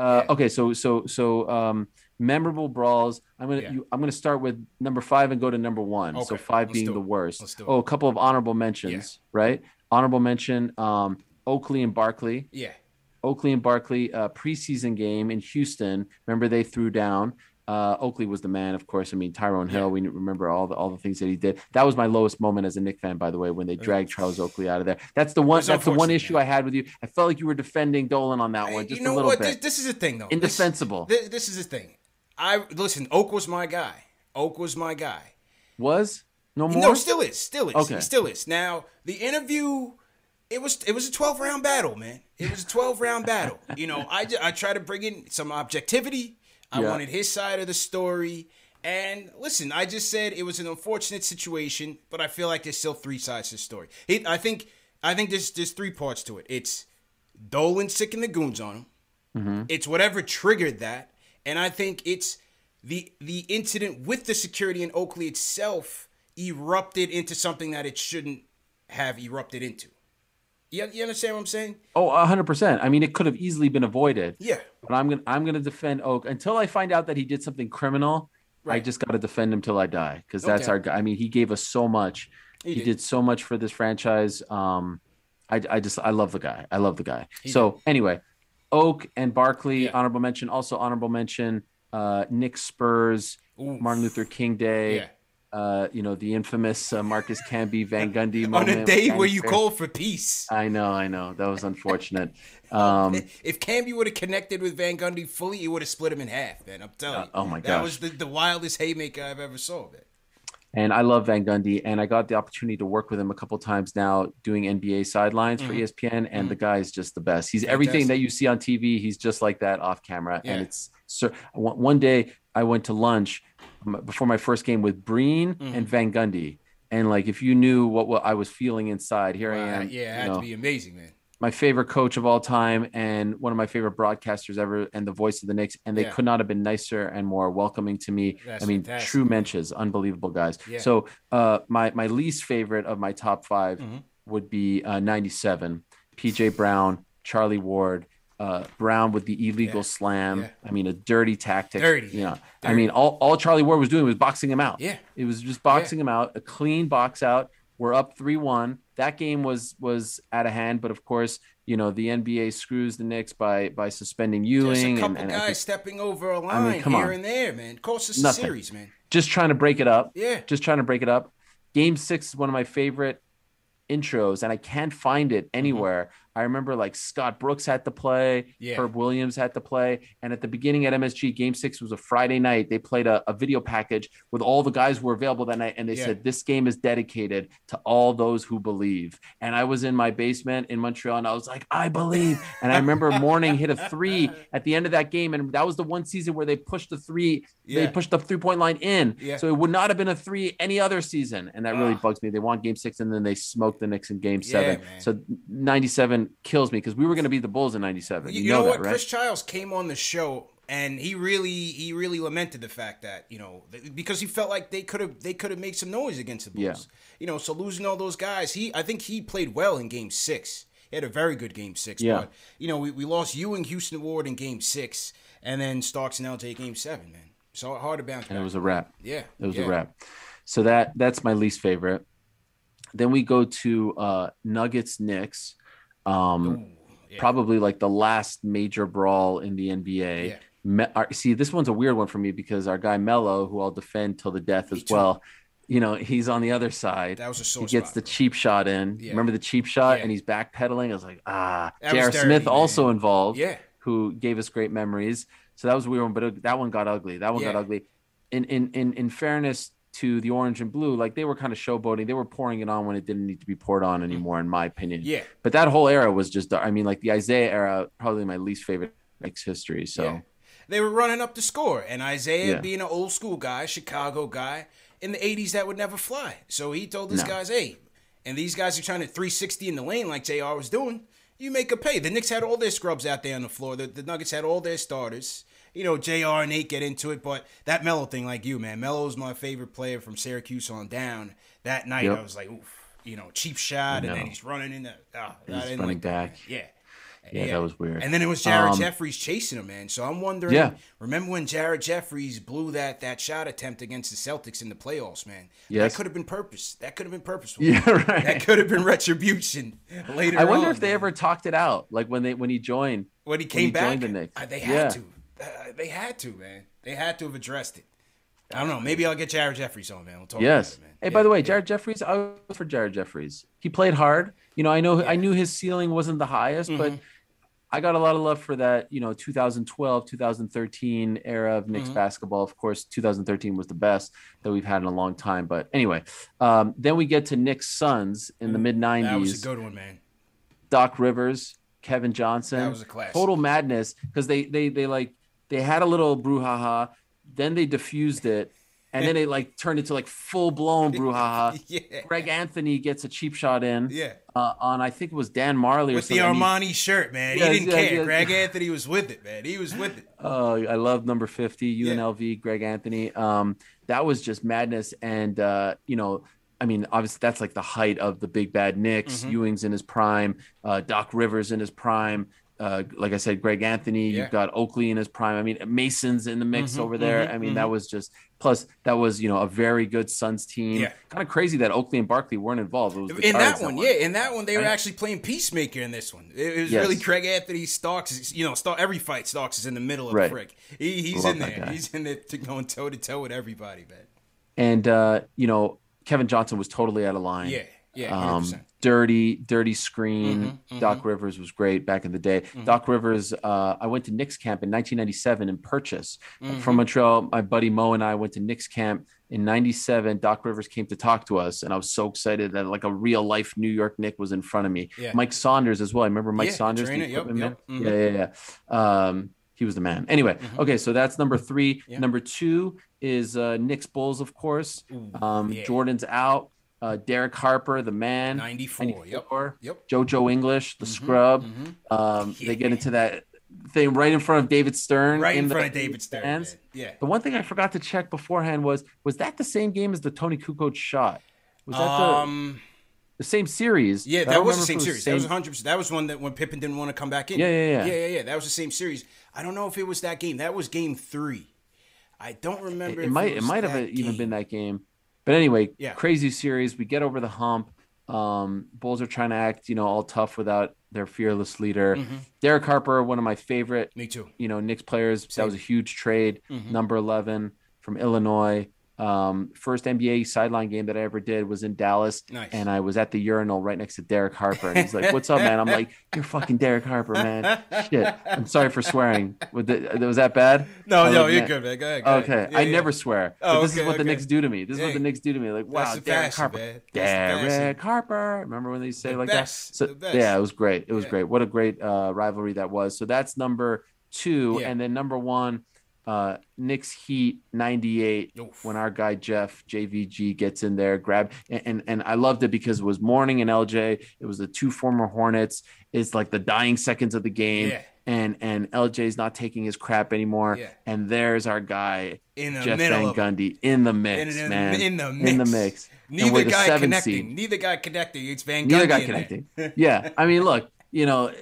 Uh, okay, so so so um, memorable brawls. I'm gonna Yeah. you, I'm gonna start with number five and go to number one. So 5 let's being the worst. Let's do it. Oh, a couple of honorable mentions, right? Honorable mention: um, Oakley and Barkley. Yeah. Oakley and Barkley uh, preseason game in Houston. Remember they threw down. Uh, Oakley was the man, of course. I mean Tyrone Hill. Yeah. We remember all the all the things that he did. That was my lowest moment as a Knick fan, by the way, when they dragged Charles Oakley out of there. That's the one. That's the one issue. I had with you. I felt like you were defending Dolan on that one, just you know a little what? bit. This, this is the thing, though. Indefensible. This, this is the thing. I listen. Oak was my guy. Oak was my guy. was no more. No, still is. Still is. Okay. He still is. Now the interview. It was it was a twelve round battle, man. It was a twelve round battle. You know, I I try to bring in some objectivity. I Yeah. wanted his side of the story. And listen, I just said it was an unfortunate situation, but I feel like there's still three sides to the story. It, I think I think there's there's three parts to it. It's Dolan sicking the goons on him. Mm-hmm. It's whatever triggered that, and I think it's the the incident with the security in Oakley itself erupted into something that it shouldn't have erupted into. You, you understand what I'm saying? Oh, 100%. I mean, it could have easily been avoided. Yeah. But I'm gonna I'm gonna defend Oak until I find out that he did something criminal. I Right. just got to defend him till I die because that's Okay. our guy. I mean, he gave us so much. He, did. did. so much for this franchise. Um, I I just I love the guy. I love the guy. He so anyway, Oak and Barkley Yeah. honorable mention. Also honorable mention. Uh, Knick Spurs, Oof. Martin Luther King Day. Yeah. Uh, you know the infamous uh, Marcus Camby Van Gundy moment. On a day where you call for peace. I know, I know. That was unfortunate. Um, if Camby would have connected with Van Gundy fully, he would have split him in half, man. I'm telling Uh, you. oh my God. That gosh. was the, the wildest haymaker I've ever saw, man. and I love Van Gundy, and I got the opportunity to work with him a couple times now doing NBA sidelines for E ESPN, and the guy is just the best. He's everything that Mm-hmm. You see on TV. He's just like that off camera, Yeah. and it's so. One day I went to lunch before my first game with Breen Mm-hmm. and Van Gundy, and like if you knew what, what I was feeling inside, here I am. yeah, it had know, to be amazing, man. my favorite coach of all time and one of my favorite broadcasters ever and the voice of the Knicks. And they Yeah. could not have been nicer and more welcoming to me. That's I mean, fantastic, true man. menches, unbelievable guys. Yeah. So uh, my, my least favorite of my top 5 Mm-hmm. would be uh, 97, PJ Brown, Charlie Ward, uh, Brown with the illegal Yeah. slam. Yeah. I mean, a dirty tactic. Dirty. You know, I mean, all, all Charlie Ward was doing was boxing him out. Yeah. It was just boxing him out, a clean box out. We're up three one. That game was was out of hand, but of course, you know the NBA screws the Knicks by by suspending Ewing. There's a couple and, and guys think stepping over a line come here on. and there, man. Cost us a Nothing. series, man. just trying to break it up. Yeah. just trying to break it up. Game six is one of my favorite intros, and I can't find it anywhere. I remember like Scott Brooks had to play. Yeah. Herb Williams had to play, and at the beginning at MSG, Game Six was a Friday night. They played a, a video package with all the guys who were available that night, and they Yeah. said this game is dedicated to all those who believe. And I was in my basement in Montreal, and I was like, I believe. And I remember Mourning hit a three at the end of that game, and that was the one season where they pushed the three, Yeah. they pushed the three point line in. So it would not have been a three any other season, and that really bugs me. They want Game Six, and then they smoked the Knicks in Game Seven. man. So ninety-seven kills me because we were going to beat the Bulls in ninety-seven. You, You, know, know, what? that, right? Chris Childs came on the show and he really he really lamented the fact that you know because he felt like they could have they could have made some noise against the Bulls. Yeah. You know, so losing all those guys, he I think he played well in Game Six. He had a very good Game Six. Yeah. But you know, we, we lost Ewing, Houston Ward in Game Six, and then Starks and LJ Game Seven. Man, so hard to bounce back. it was a wrap. yeah, It was yeah. a wrap. So that that's my least favorite. Then we go to uh, Nuggets Knicks. Um, yeah. Probably like the last major brawl in the NBA. Yeah. Me- our- see, this one's a weird one for me because our guy Mello, who I'll defend till the death as well, you know, he's on the other side. That was a sore he gets spot. the cheap shot in. Yeah. Remember the cheap shot, and he's backpedaling. I was like, ah. J.R. Smith man. also involved. Yeah. who gave us great memories. So that was a weird one, but it, that one got ugly. That one got ugly. In in in in fairness to the orange and blue, like they were kind of showboating. They were pouring it on when it didn't need to be poured on anymore, in my opinion. Yeah. But that whole era was just. I mean, like the Isiah era, probably my least favorite Knicks history. So Yeah. they were running up the score. And Isiah, Yeah. being an old school guy, Chicago guy, in the 80s, that would never fly. So he told his No. guys, hey, and these guys are trying to 360 in the lane like JR was doing. You make a pay. The Knicks had all their scrubs out there on the floor. The, the Nuggets had all their starters. You know, JR and Nate get into it, but that Mello thing, like you, man. Mello's my favorite player from Syracuse on down. That night, Yep. I was like, oof. You know, cheap shot, and then he's running in the. Oh, He's running like back. Yeah. Yeah, that was weird. And then it was Jared Um, Jeffries chasing him, man. So I'm wondering. Yeah. Remember when Jared Jeffries blew that that shot attempt against the Celtics in the playoffs, man? Yes. That could have been purpose. That could have been purposeful. Yeah, right. That could have been retribution later. I wonder on, if they man. ever talked it out, like when they when he joined. when he when came he back. the Knicks. uh, they Yeah. had to. Uh, they had to, man. They had to have addressed it. I don't know. Maybe I'll get Jared Jeffries on, man. We'll talk Yes. about it, man. Hey, Yeah, by the way, yeah. Jared Jeffries, I was for Jared Jeffries. He played hard. You know, I know I knew his ceiling wasn't the highest, but Mm-hmm. I got a lot of love for that, you know, 2012, 2013 era of Mm-hmm. Knicks basketball. Of course, 2013 was the best that we've had in a long time. But anyway, um, then we get to Knicks Suns in the mid 90s. That was a 90s. good one, man. Doc Rivers, Kevin Johnson. That was a classic. Total madness because they they they like they had a little brouhaha, then they diffused it, and then it like turned into like full blown brouhaha. Yeah. Greg Anthony gets a cheap shot in. Yeah. Uh, on I think it was Dan Majerle or With the and he- Armani shirt, man. Yeah, he didn't yeah, care. yeah. Greg Anthony was with it, man. He was with it. Oh, I love number 50, UNLV, Greg Anthony. Um, that was just madness. And, uh, you know, I mean, obviously that's like the height of the big bad Knicks. Mm-hmm. Ewing's in his prime, uh, Doc Rivers in his prime. Uh, like I said, Greg Anthony, Yeah. you've got Oakley in his prime. I mean, Mason's in the mix Mhm, over there. mhm, I mean, mhm. that was just, plus that was, you know, a very good Suns team. Yeah. Kind of crazy that Oakley and Barkley weren't involved. It was the In that one, yeah, in that one, they were actually playing peacemaker in this one. It, was Yes. really Greg Anthony Starks. You know, every fight Starks is in the middle of Right. the frick. He, he's Love in there. guy. He's in there to going toe to toe with everybody, man. And, uh, you know, Kevin Johnson was totally out of line. Yeah, yeah, um, 100%. dirty, dirty screen. Mhm, Doc Rivers was great back in the day. Doc Rivers, uh, I went to Knicks camp in 1997 in Purchase Mm-hmm. from Montreal. My buddy Mo and I went to Knicks camp in 97. Doc Rivers came to talk to us, and I was so excited that like a real life New York Knick was in front of me. Yeah. Mike Saunders as well. I remember Mike Yeah, Saunders. trainer, yep, yep, man. mhm. Yeah, yeah, yeah. Um, he was the man. Anyway, okay, so that's number three. Number two is uh, Knicks Bulls, of course. Um. Jordan's out. Uh, Derek Harper, the man. 94, yep. 94. Yep. JoJo English, the scrub. mhm. Um, They get into that thing right in front of David Stern. Right in the front of David Stern. Yeah. The one thing I forgot to check beforehand was was that the same game as the Toni Kukoc shot? Was that Um, the, the same series? yeah, that was the same it series. That was 100%. That was one that when Pippen didn't want to come back in. Yeah, yeah, yeah. Yeah, yeah, yeah. That was the same series. I don't know if it was that game. That was game three. I don't remember. it, if might it was might have that even been that game. But anyway, Yeah. crazy series. We get over the hump. Um, Bulls are trying to act, you know, all tough without their fearless leader. Mm-hmm. Derek Harper, one of my favorite Me too. you know, Knicks players. That was a huge trade. Mm-hmm. Number 11 from Illinois. Um, first NBA sideline game that I ever did was in Dallas. Nice. And I was at the urinal right next to Derek Harper. And he's like, What's up, man? I'm like, You're fucking Derek Harper, man. Shit. I'm sorry for swearing. Was, the, was that bad? No, no, you're good, man. Go ahead. Go Okay, ahead. Yeah, I yeah. never swear. Oh, this okay, is what the okay. Knicks do to me. This is what the Knicks do to me. Like, wow, Derek fashion, Harper. man. Derek. Harper. Remember when they say The like best, that? So the yeah, it was great. It was Yeah. great. What a great uh, rivalry that was. So that's number two, and then number one, uh, Knicks Heat '98. Oof. When our guy Jeff JVG gets in there, grab and, and and I loved it because it was Mourning and LJ. It was the two former Hornets. It's like the dying seconds of the game. Yeah. And and LJ's not taking his crap anymore. Yeah. And there's our guy In the Jeff middle Van. Gundy in the mix, in, in, man. in the In mix. the mix. Neither the guy connecting. seed. Neither guy connecting. It's Van Gundy. Neither guy connecting. yeah. I mean, look, you know,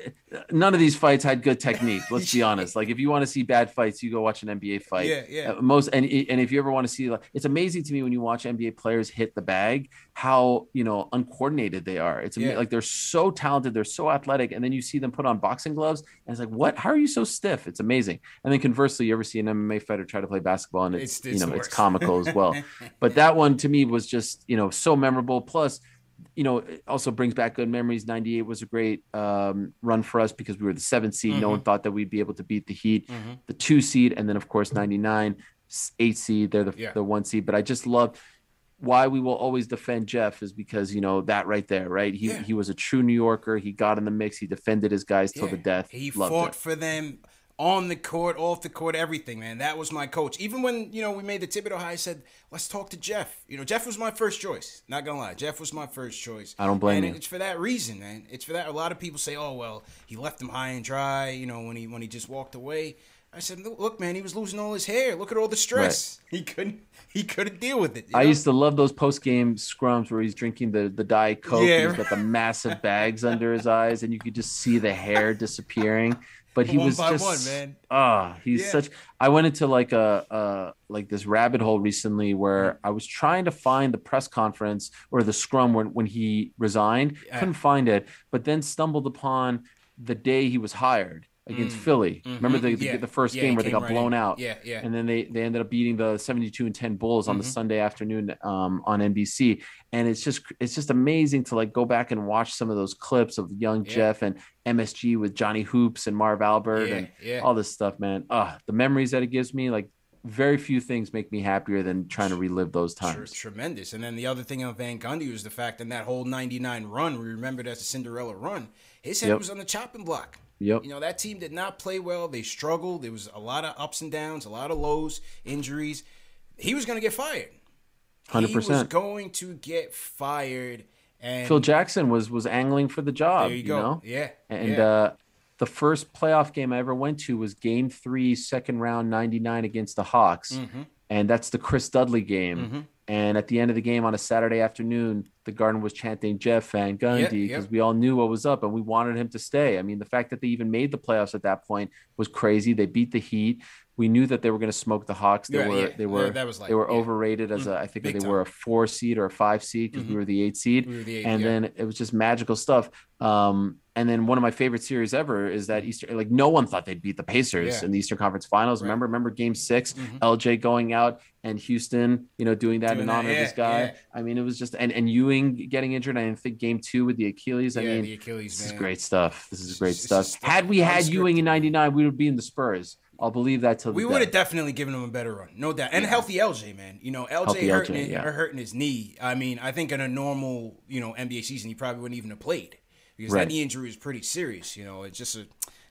none of these fights had good technique. Let's be honest. Like, if you want to see bad fights, you go watch an NBA fight. Yeah, yeah. Uh, most and and if you ever want to see, like, it's amazing to me when you watch NBA players hit the bag, how you know uncoordinated they are. It's Yeah. like they're so talented, they're so athletic, and then you see them put on boxing gloves, and it's like, what? How are you so stiff? It's amazing. And then conversely, you ever see an MMA fighter try to play basketball, and it's, It's- it's you know it's comical as well. but that one to me was just you know so memorable. Plus you know, it also brings back good memories. 98 was a great um, run for us because we were the seventh seed. No Mm-hmm. one thought that we'd be able to beat the Heat, the two seed, and then, of course, 99, eight seed. They're the, Yeah. the one seed. But I just love why we will always defend Jeff is because, you know, that right there, right? He, Yeah. he was a true New Yorker. He got in the mix. He defended his guys till Yeah. the death. He Loved fought it. for them on the court, off the court, everything, man. That was my coach. Even when you know we made the Thibodeau hire, I said, "Let's talk to Jeff." You know, Jeff was my first choice. Not gonna lie, Jeff was my first choice. I don't blame and you. It's for that reason, man. It's for that. A lot of people say, "Oh well, he left him high and dry." You know, when he when he just walked away. I said, "Look, man, he was losing all his hair. Look at all the stress. Right. He couldn't he couldn't deal with it." I know? used to love those post game scrums where he's drinking the the diet coke. Yeah. he's got the massive bags under his eyes, and you could just see the hair disappearing but he one was just one, man. Ah, oh, he's yeah. such. I went into like a, a like this rabbit hole recently where mm. I was trying to find the press conference or the scrum when when he resigned. Yeah. Couldn't find it, but then stumbled upon the day he was hired against mm. Philly. Mm-hmm. Remember the, the, yeah. the first yeah, game where they got right blown in. out? Yeah, yeah. And then they, they ended up beating the 72 and 10 Bulls on mm-hmm. the Sunday afternoon um, on NBC. And it's just it's just amazing to like go back and watch some of those clips of young yeah. Jeff and MSG with Johnny Hoops and Marv Albert and all this stuff, man. Ah, the memories that it gives me, like very few things make me happier than trying to relive those times. Tremendous. And then the other thing on Van Gundy was the fact that that whole 99 run, we remembered as a Cinderella run, his head yep. was on the chopping block. Yep. You know, that team did not play well. They struggled. There was a lot of ups and downs, a lot of lows, injuries. He was going to get fired. 100%. He was going to get fired. And Phil Jackson was was angling for the job. There you, you go. Know? Yeah. And yeah. Uh, the first playoff game I ever went to was game three, second round, 99 against the Hawks. Mm-hmm. And that's the Chris Dudley game. Mm-hmm. And at the end of the game on a Saturday afternoon, the Garden was chanting Jeff Van Gundy because yep, yep. we all knew what was up and we wanted him to stay. I mean, the fact that they even made the playoffs at that point was crazy. They beat the Heat. We knew that they were going to smoke the Hawks. They yeah, were yeah. they were yeah, like, they were overrated as a I think Big they time. were a four seed or a five seed because mm-hmm. we were the eight seed. We the eight, and then it was just magical stuff. Um, and then one of my favorite series ever is that Easter. Like no one thought they'd beat the Pacers in the Eastern Conference Finals. Right. Remember, remember Game 6 Mhm. LJ going out and Houston, you know, doing that Doing in that, honor of this guy. I mean, it was just and and Ewing getting injured. I think Game Two with the Achilles. I mean, the Achilles, this man. is great stuff. This is great just- stuff. it's Had we had. Ewing in '99, we would be in the Spurs. I'll believe that till the We would have definitely given him a better run, no doubt. And Yeah. healthy LJ, man. You know, LJ Healthy hurting, LJ, it- yeah. hurting his knee. I mean, I think in a normal, you know, NBA season, he probably wouldn't even have played because Right. that knee injury is pretty serious. You know, it's just a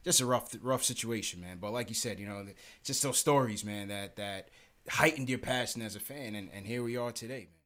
just a rough rough situation, man. But like you said, you know, just those stories, man, that that heightened your passion as a fan, and, and here we are today, man.